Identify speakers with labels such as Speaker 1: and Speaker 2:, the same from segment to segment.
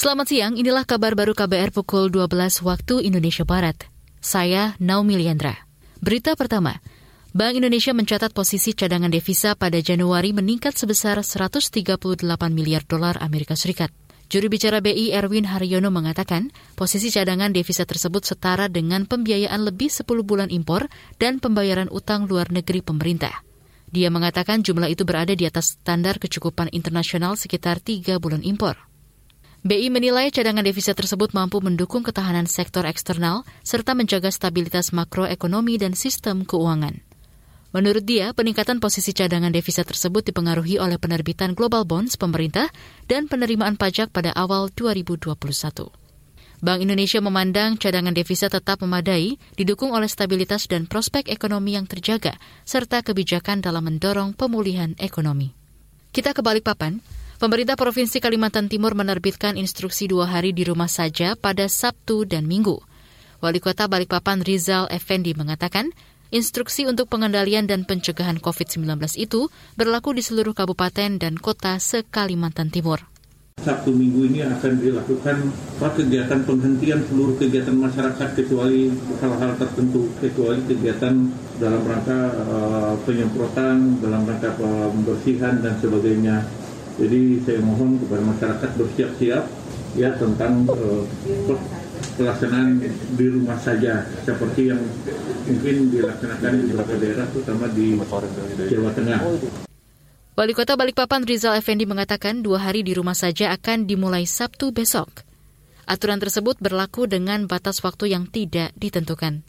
Speaker 1: Selamat siang, inilah kabar baru KBR pukul 12 waktu Indonesia Barat. Saya Naomi Liandra. Berita pertama, Bank Indonesia mencatat posisi cadangan devisa pada Januari meningkat sebesar 138 miliar dolar Amerika Serikat. Juru bicara BI Erwin Haryono mengatakan, posisi cadangan devisa tersebut setara dengan pembiayaan lebih 10 bulan impor dan pembayaran utang luar negeri pemerintah. Dia mengatakan jumlah itu berada di atas standar kecukupan internasional sekitar 3 bulan impor. BI menilai cadangan devisa tersebut mampu mendukung ketahanan sektor eksternal serta menjaga stabilitas makroekonomi dan sistem keuangan. Menurut dia, peningkatan posisi cadangan devisa tersebut dipengaruhi oleh penerbitan global bonds pemerintah dan penerimaan pajak pada awal 2021. Bank Indonesia memandang cadangan devisa tetap memadai, didukung oleh stabilitas dan prospek ekonomi yang terjaga, serta kebijakan dalam mendorong pemulihan ekonomi. Kita ke Balikpapan. Pemerintah Provinsi Kalimantan Timur menerbitkan instruksi dua hari di rumah saja pada Sabtu dan Minggu. Wali Kota Balikpapan Rizal Effendi mengatakan, instruksi untuk pengendalian dan pencegahan COVID-19 itu berlaku di seluruh kabupaten dan kota se-Kalimantan Timur.
Speaker 2: Sabtu Minggu ini akan dilakukan kegiatan penghentian seluruh kegiatan masyarakat kecuali hal-hal tertentu, kecuali kegiatan dalam rangka uh, penyemprotan, dalam rangka pembersihan dan sebagainya jadi saya mohon kepada masyarakat bersiap-siap ya tentang uh, pelaksanaan di rumah saja seperti yang mungkin dilaksanakan di beberapa daerah terutama di Jawa Tengah.
Speaker 1: Wali Kota Balikpapan Rizal Effendi mengatakan dua hari di rumah saja akan dimulai Sabtu besok. Aturan tersebut berlaku dengan batas waktu yang tidak ditentukan.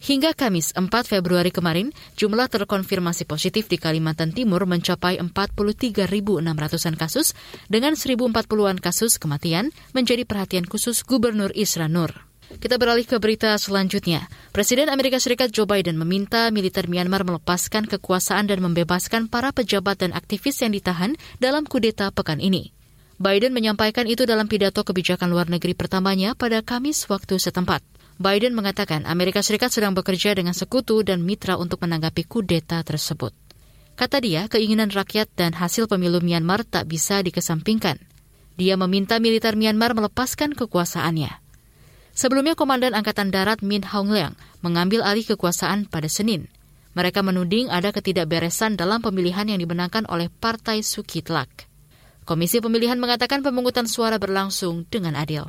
Speaker 1: Hingga Kamis 4 Februari kemarin, jumlah terkonfirmasi positif di Kalimantan Timur mencapai 43.600-an kasus dengan 1.040-an kasus kematian menjadi perhatian khusus Gubernur Isra Nur. Kita beralih ke berita selanjutnya. Presiden Amerika Serikat Joe Biden meminta militer Myanmar melepaskan kekuasaan dan membebaskan para pejabat dan aktivis yang ditahan dalam kudeta pekan ini. Biden menyampaikan itu dalam pidato kebijakan luar negeri pertamanya pada Kamis waktu setempat. Biden mengatakan Amerika Serikat sedang bekerja dengan sekutu dan mitra untuk menanggapi kudeta tersebut. Kata dia, keinginan rakyat dan hasil pemilu Myanmar tak bisa dikesampingkan. Dia meminta militer Myanmar melepaskan kekuasaannya. Sebelumnya Komandan Angkatan Darat Min Aung Hlaing mengambil alih kekuasaan pada Senin. Mereka menuding ada ketidakberesan dalam pemilihan yang dimenangkan oleh Partai Sukitlak. Komisi Pemilihan mengatakan pemungutan suara berlangsung dengan adil.